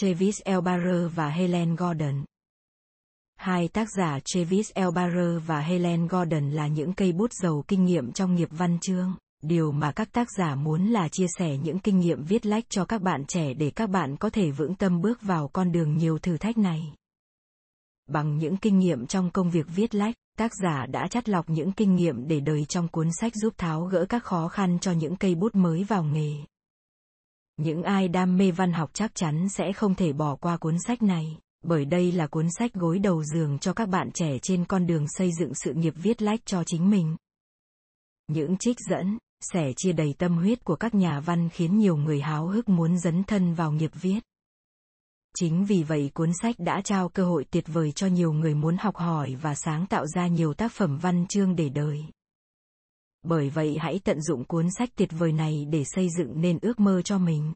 Travis Elbarer và Helen Gordon. Hai tác giả Travis Elbarer và Helen Gordon là những cây bút giàu kinh nghiệm trong nghiệp văn chương. Điều mà các tác giả muốn là chia sẻ những kinh nghiệm viết lách cho các bạn trẻ để các bạn có thể vững tâm bước vào con đường nhiều thử thách này. Bằng những kinh nghiệm trong công việc viết lách, tác giả đã chắt lọc những kinh nghiệm để đời trong cuốn sách giúp tháo gỡ các khó khăn cho những cây bút mới vào nghề. Những ai đam mê văn học chắc chắn sẽ không thể bỏ qua cuốn sách này, bởi đây là cuốn sách gối đầu giường cho các bạn trẻ trên con đường xây dựng sự nghiệp viết lách cho chính mình. Những trích dẫn, sẻ chia đầy tâm huyết của các nhà văn khiến nhiều người háo hức muốn dấn thân vào nghiệp viết. Chính vì vậy cuốn sách đã trao cơ hội tuyệt vời cho nhiều người muốn học hỏi và sáng tạo ra nhiều tác phẩm văn chương để đời. Bởi vậy hãy tận dụng cuốn sách tuyệt vời này để xây dựng nên ước mơ cho mình.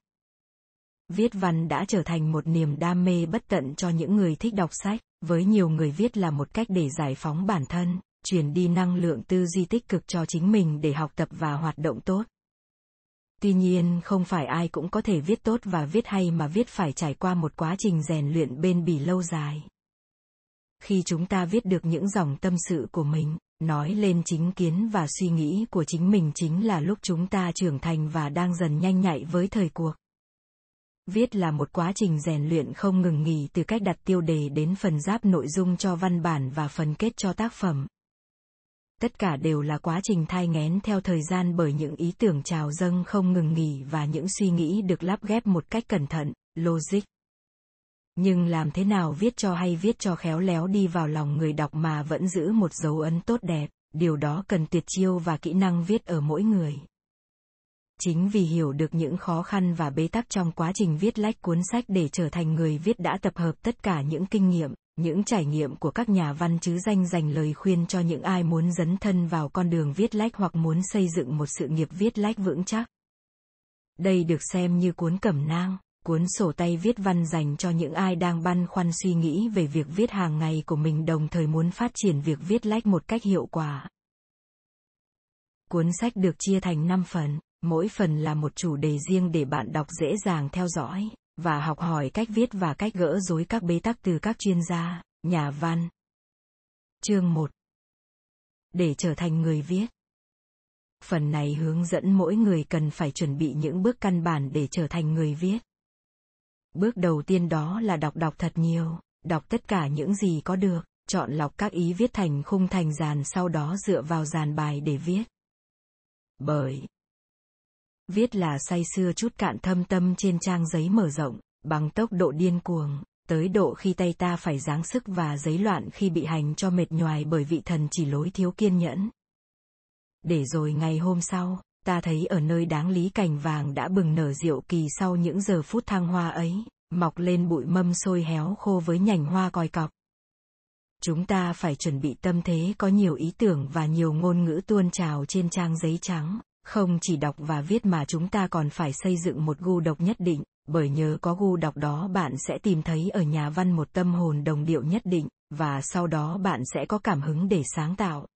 Viết văn đã trở thành một niềm đam mê bất tận cho những người thích đọc sách, với nhiều người viết là một cách để giải phóng bản thân, truyền đi năng lượng tư duy tích cực cho chính mình để học tập và hoạt động tốt. Tuy nhiên không phải ai cũng có thể viết tốt và viết hay mà viết phải trải qua một quá trình rèn luyện bền bỉ lâu dài. Khi chúng ta viết được những dòng tâm sự của mình, nói lên chính kiến và suy nghĩ của chính mình chính là lúc chúng ta trưởng thành và đang dần nhanh nhạy với thời cuộc. Viết là một quá trình rèn luyện không ngừng nghỉ từ cách đặt tiêu đề đến phần giáp nội dung cho văn bản và phần kết cho tác phẩm tất cả đều là quá trình thai nghén theo thời gian bởi những ý tưởng trào dâng không ngừng nghỉ và những suy nghĩ được lắp ghép một cách cẩn thận, logic nhưng làm thế nào viết cho hay viết cho khéo léo đi vào lòng người đọc mà vẫn giữ một dấu ấn tốt đẹp điều đó cần tuyệt chiêu và kỹ năng viết ở mỗi người chính vì hiểu được những khó khăn và bế tắc trong quá trình viết lách cuốn sách để trở thành người viết đã tập hợp tất cả những kinh nghiệm những trải nghiệm của các nhà văn chứ danh dành lời khuyên cho những ai muốn dấn thân vào con đường viết lách hoặc muốn xây dựng một sự nghiệp viết lách vững chắc. Đây được xem như cuốn cẩm nang, cuốn sổ tay viết văn dành cho những ai đang băn khoăn suy nghĩ về việc viết hàng ngày của mình đồng thời muốn phát triển việc viết lách một cách hiệu quả. Cuốn sách được chia thành 5 phần, mỗi phần là một chủ đề riêng để bạn đọc dễ dàng theo dõi và học hỏi cách viết và cách gỡ rối các bế tắc từ các chuyên gia, nhà văn. Chương 1 Để trở thành người viết Phần này hướng dẫn mỗi người cần phải chuẩn bị những bước căn bản để trở thành người viết. Bước đầu tiên đó là đọc đọc thật nhiều, đọc tất cả những gì có được, chọn lọc các ý viết thành khung thành dàn sau đó dựa vào dàn bài để viết. Bởi Viết là say xưa chút cạn thâm tâm trên trang giấy mở rộng, bằng tốc độ điên cuồng, tới độ khi tay ta phải giáng sức và giấy loạn khi bị hành cho mệt nhoài bởi vị thần chỉ lối thiếu kiên nhẫn. Để rồi ngày hôm sau, ta thấy ở nơi đáng lý cành vàng đã bừng nở diệu kỳ sau những giờ phút thăng hoa ấy, mọc lên bụi mâm sôi héo khô với nhành hoa còi cọc. Chúng ta phải chuẩn bị tâm thế có nhiều ý tưởng và nhiều ngôn ngữ tuôn trào trên trang giấy trắng, không chỉ đọc và viết mà chúng ta còn phải xây dựng một gu độc nhất định, bởi nhờ có gu đọc đó bạn sẽ tìm thấy ở nhà văn một tâm hồn đồng điệu nhất định, và sau đó bạn sẽ có cảm hứng để sáng tạo.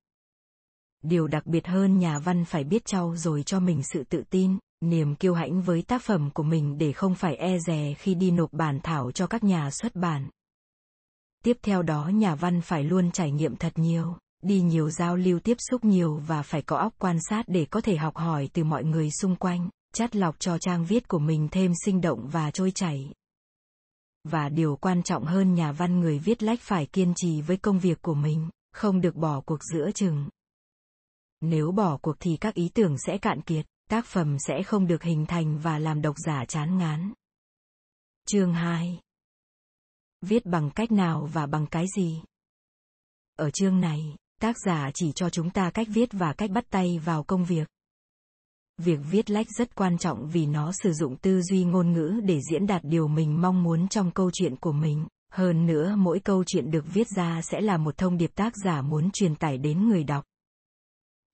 Điều đặc biệt hơn nhà văn phải biết trau rồi cho mình sự tự tin, niềm kiêu hãnh với tác phẩm của mình để không phải e dè khi đi nộp bản thảo cho các nhà xuất bản. Tiếp theo đó nhà văn phải luôn trải nghiệm thật nhiều, đi nhiều giao lưu tiếp xúc nhiều và phải có óc quan sát để có thể học hỏi từ mọi người xung quanh, chắt lọc cho trang viết của mình thêm sinh động và trôi chảy. Và điều quan trọng hơn nhà văn người viết lách phải kiên trì với công việc của mình, không được bỏ cuộc giữa chừng. Nếu bỏ cuộc thì các ý tưởng sẽ cạn kiệt, tác phẩm sẽ không được hình thành và làm độc giả chán ngán. Chương 2 Viết bằng cách nào và bằng cái gì? Ở chương này, tác giả chỉ cho chúng ta cách viết và cách bắt tay vào công việc việc viết lách rất quan trọng vì nó sử dụng tư duy ngôn ngữ để diễn đạt điều mình mong muốn trong câu chuyện của mình hơn nữa mỗi câu chuyện được viết ra sẽ là một thông điệp tác giả muốn truyền tải đến người đọc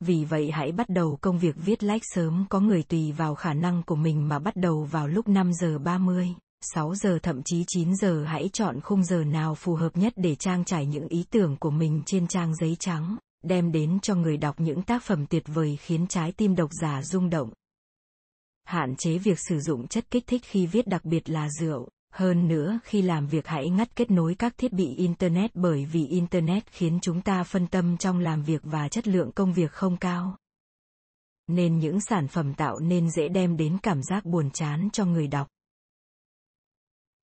vì vậy hãy bắt đầu công việc viết lách sớm có người tùy vào khả năng của mình mà bắt đầu vào lúc 5 giờ 30. 6 giờ thậm chí 9 giờ hãy chọn khung giờ nào phù hợp nhất để trang trải những ý tưởng của mình trên trang giấy trắng, đem đến cho người đọc những tác phẩm tuyệt vời khiến trái tim độc giả rung động. Hạn chế việc sử dụng chất kích thích khi viết đặc biệt là rượu, hơn nữa, khi làm việc hãy ngắt kết nối các thiết bị Internet bởi vì Internet khiến chúng ta phân tâm trong làm việc và chất lượng công việc không cao. Nên những sản phẩm tạo nên dễ đem đến cảm giác buồn chán cho người đọc.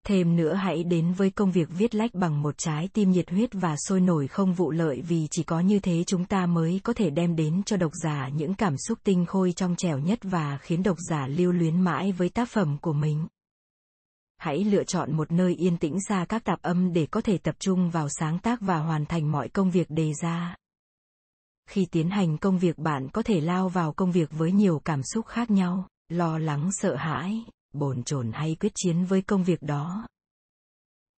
Thêm nữa hãy đến với công việc viết lách bằng một trái tim nhiệt huyết và sôi nổi không vụ lợi vì chỉ có như thế chúng ta mới có thể đem đến cho độc giả những cảm xúc tinh khôi trong trẻo nhất và khiến độc giả lưu luyến mãi với tác phẩm của mình. Hãy lựa chọn một nơi yên tĩnh xa các tạp âm để có thể tập trung vào sáng tác và hoàn thành mọi công việc đề ra. Khi tiến hành công việc bạn có thể lao vào công việc với nhiều cảm xúc khác nhau, lo lắng sợ hãi, bồn chồn hay quyết chiến với công việc đó.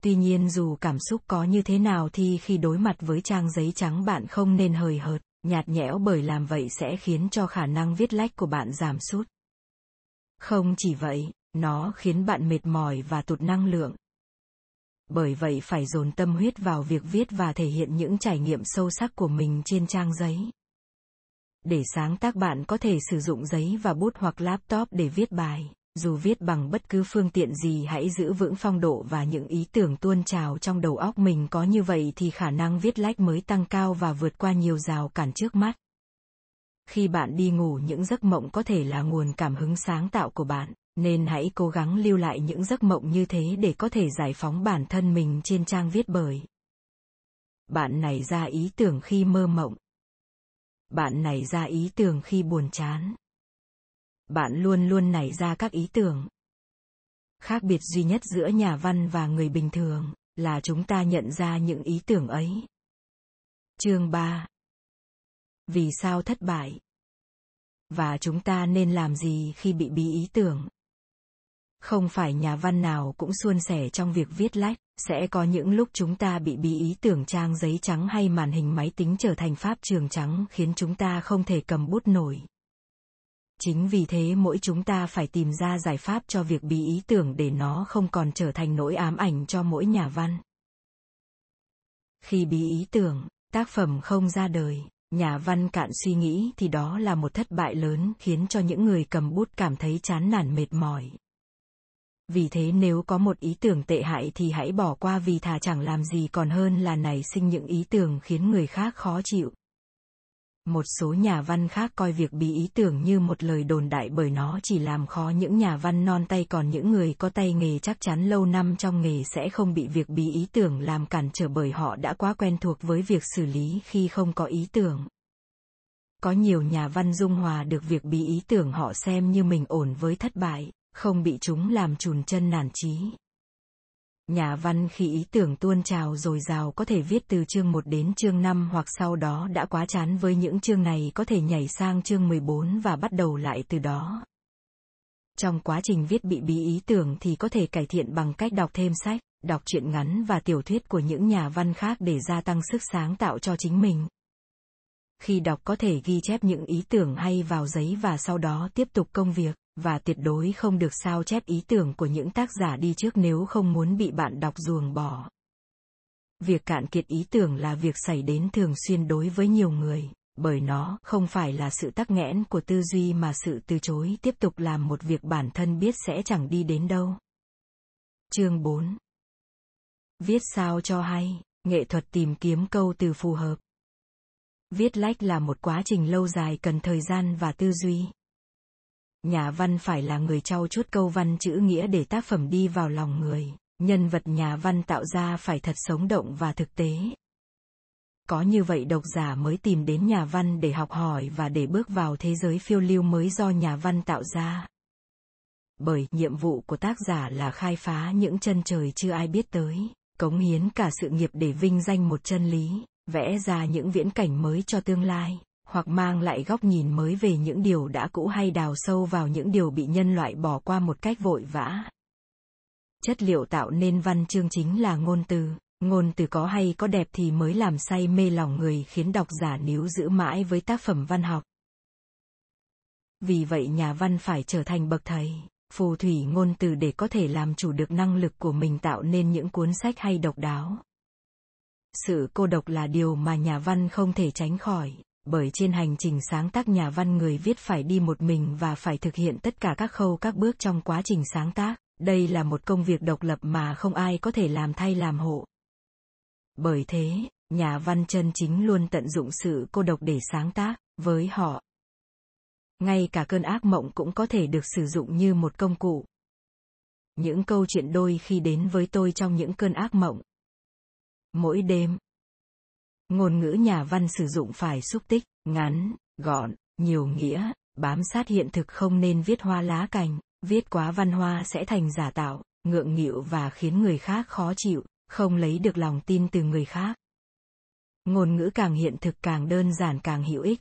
Tuy nhiên dù cảm xúc có như thế nào thì khi đối mặt với trang giấy trắng bạn không nên hời hợt, nhạt nhẽo bởi làm vậy sẽ khiến cho khả năng viết lách của bạn giảm sút. Không chỉ vậy, nó khiến bạn mệt mỏi và tụt năng lượng. Bởi vậy phải dồn tâm huyết vào việc viết và thể hiện những trải nghiệm sâu sắc của mình trên trang giấy. Để sáng tác bạn có thể sử dụng giấy và bút hoặc laptop để viết bài dù viết bằng bất cứ phương tiện gì hãy giữ vững phong độ và những ý tưởng tuôn trào trong đầu óc mình có như vậy thì khả năng viết lách mới tăng cao và vượt qua nhiều rào cản trước mắt. Khi bạn đi ngủ những giấc mộng có thể là nguồn cảm hứng sáng tạo của bạn, nên hãy cố gắng lưu lại những giấc mộng như thế để có thể giải phóng bản thân mình trên trang viết bởi. Bạn nảy ra ý tưởng khi mơ mộng. Bạn nảy ra ý tưởng khi buồn chán bạn luôn luôn nảy ra các ý tưởng. Khác biệt duy nhất giữa nhà văn và người bình thường là chúng ta nhận ra những ý tưởng ấy. Chương 3 Vì sao thất bại? Và chúng ta nên làm gì khi bị bí ý tưởng? Không phải nhà văn nào cũng suôn sẻ trong việc viết lách, sẽ có những lúc chúng ta bị bí ý tưởng trang giấy trắng hay màn hình máy tính trở thành pháp trường trắng khiến chúng ta không thể cầm bút nổi. Chính vì thế mỗi chúng ta phải tìm ra giải pháp cho việc bí ý tưởng để nó không còn trở thành nỗi ám ảnh cho mỗi nhà văn. Khi bí ý tưởng tác phẩm không ra đời nhà văn cạn suy nghĩ thì đó là một thất bại lớn khiến cho những người cầm bút cảm thấy chán nản mệt mỏi vì thế nếu có một ý tưởng tệ hại thì hãy bỏ qua vì thà chẳng làm gì còn hơn là nảy sinh những ý tưởng khiến người khác khó chịu một số nhà văn khác coi việc bí ý tưởng như một lời đồn đại bởi nó chỉ làm khó những nhà văn non tay còn những người có tay nghề chắc chắn lâu năm trong nghề sẽ không bị việc bí ý tưởng làm cản trở bởi họ đã quá quen thuộc với việc xử lý khi không có ý tưởng. Có nhiều nhà văn dung hòa được việc bí ý tưởng họ xem như mình ổn với thất bại, không bị chúng làm chùn chân nản trí Nhà văn khi ý tưởng tuôn trào rồi rào có thể viết từ chương 1 đến chương 5 hoặc sau đó đã quá chán với những chương này có thể nhảy sang chương 14 và bắt đầu lại từ đó. Trong quá trình viết bị bí ý tưởng thì có thể cải thiện bằng cách đọc thêm sách, đọc truyện ngắn và tiểu thuyết của những nhà văn khác để gia tăng sức sáng tạo cho chính mình. Khi đọc có thể ghi chép những ý tưởng hay vào giấy và sau đó tiếp tục công việc và tuyệt đối không được sao chép ý tưởng của những tác giả đi trước nếu không muốn bị bạn đọc ruồng bỏ. Việc cạn kiệt ý tưởng là việc xảy đến thường xuyên đối với nhiều người, bởi nó không phải là sự tắc nghẽn của tư duy mà sự từ chối tiếp tục làm một việc bản thân biết sẽ chẳng đi đến đâu. Chương 4 Viết sao cho hay, nghệ thuật tìm kiếm câu từ phù hợp. Viết lách là một quá trình lâu dài cần thời gian và tư duy nhà văn phải là người trau chuốt câu văn chữ nghĩa để tác phẩm đi vào lòng người. Nhân vật nhà văn tạo ra phải thật sống động và thực tế. Có như vậy độc giả mới tìm đến nhà văn để học hỏi và để bước vào thế giới phiêu lưu mới do nhà văn tạo ra. Bởi nhiệm vụ của tác giả là khai phá những chân trời chưa ai biết tới, cống hiến cả sự nghiệp để vinh danh một chân lý, vẽ ra những viễn cảnh mới cho tương lai hoặc mang lại góc nhìn mới về những điều đã cũ hay đào sâu vào những điều bị nhân loại bỏ qua một cách vội vã. Chất liệu tạo nên văn chương chính là ngôn từ, ngôn từ có hay có đẹp thì mới làm say mê lòng người khiến độc giả níu giữ mãi với tác phẩm văn học. Vì vậy nhà văn phải trở thành bậc thầy, phù thủy ngôn từ để có thể làm chủ được năng lực của mình tạo nên những cuốn sách hay độc đáo. Sự cô độc là điều mà nhà văn không thể tránh khỏi bởi trên hành trình sáng tác nhà văn người viết phải đi một mình và phải thực hiện tất cả các khâu các bước trong quá trình sáng tác Đây là một công việc độc lập mà không ai có thể làm thay làm hộ. Bởi thế, nhà văn chân chính luôn tận dụng sự cô độc để sáng tác, với họ. Ngay cả cơn ác mộng cũng có thể được sử dụng như một công cụ. Những câu chuyện đôi khi đến với tôi trong những cơn ác mộng. Mỗi đêm. Ngôn ngữ nhà văn sử dụng phải xúc tích, ngắn, gọn, nhiều nghĩa, bám sát hiện thực không nên viết hoa lá cành, viết quá văn hoa sẽ thành giả tạo, ngượng nghịu và khiến người khác khó chịu, không lấy được lòng tin từ người khác. Ngôn ngữ càng hiện thực càng đơn giản càng hữu ích.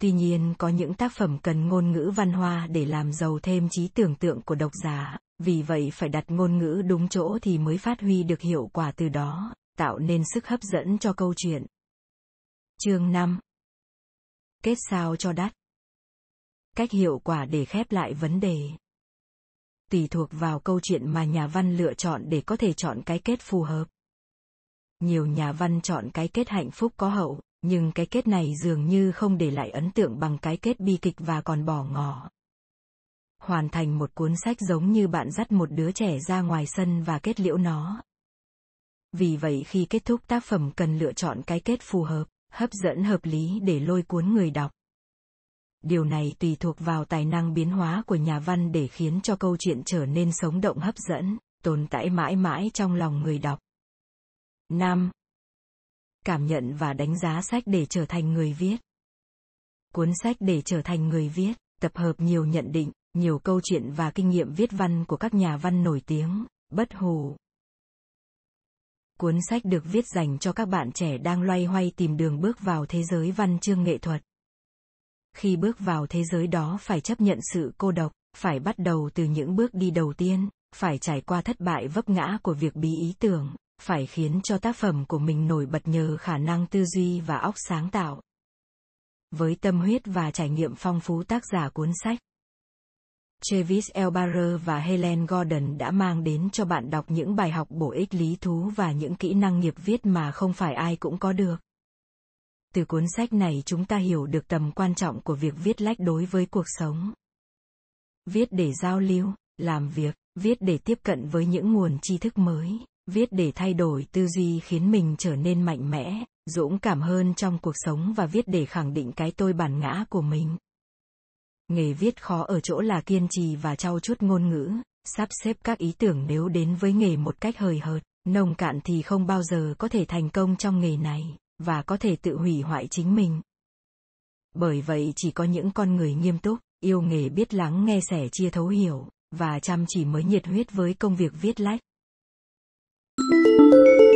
Tuy nhiên có những tác phẩm cần ngôn ngữ văn hoa để làm giàu thêm trí tưởng tượng của độc giả, vì vậy phải đặt ngôn ngữ đúng chỗ thì mới phát huy được hiệu quả từ đó, tạo nên sức hấp dẫn cho câu chuyện. Chương 5 Kết sao cho đắt Cách hiệu quả để khép lại vấn đề Tùy thuộc vào câu chuyện mà nhà văn lựa chọn để có thể chọn cái kết phù hợp. Nhiều nhà văn chọn cái kết hạnh phúc có hậu, nhưng cái kết này dường như không để lại ấn tượng bằng cái kết bi kịch và còn bỏ ngỏ. Hoàn thành một cuốn sách giống như bạn dắt một đứa trẻ ra ngoài sân và kết liễu nó. Vì vậy khi kết thúc tác phẩm cần lựa chọn cái kết phù hợp, hấp dẫn hợp lý để lôi cuốn người đọc. Điều này tùy thuộc vào tài năng biến hóa của nhà văn để khiến cho câu chuyện trở nên sống động hấp dẫn, tồn tại mãi mãi trong lòng người đọc. 5 cảm nhận và đánh giá sách để trở thành người viết. Cuốn sách để trở thành người viết, tập hợp nhiều nhận định, nhiều câu chuyện và kinh nghiệm viết văn của các nhà văn nổi tiếng, bất hủ. Cuốn sách được viết dành cho các bạn trẻ đang loay hoay tìm đường bước vào thế giới văn chương nghệ thuật. Khi bước vào thế giới đó phải chấp nhận sự cô độc, phải bắt đầu từ những bước đi đầu tiên, phải trải qua thất bại vấp ngã của việc bí ý tưởng, phải khiến cho tác phẩm của mình nổi bật nhờ khả năng tư duy và óc sáng tạo. Với tâm huyết và trải nghiệm phong phú tác giả cuốn sách, Travis Elbarer và Helen Gordon đã mang đến cho bạn đọc những bài học bổ ích lý thú và những kỹ năng nghiệp viết mà không phải ai cũng có được. Từ cuốn sách này chúng ta hiểu được tầm quan trọng của việc viết lách đối với cuộc sống. Viết để giao lưu, làm việc, viết để tiếp cận với những nguồn tri thức mới viết để thay đổi tư duy khiến mình trở nên mạnh mẽ dũng cảm hơn trong cuộc sống và viết để khẳng định cái tôi bản ngã của mình nghề viết khó ở chỗ là kiên trì và trau chuốt ngôn ngữ, sắp xếp các ý tưởng nếu đến với nghề một cách hời hợt, nông cạn thì không bao giờ có thể thành công trong nghề này, và có thể tự hủy hoại chính mình bởi vậy chỉ có những con người nghiêm túc, yêu nghề biết lắng nghe sẻ chia thấu hiểu, và chăm chỉ mới nhiệt huyết với công việc viết lách Thank you.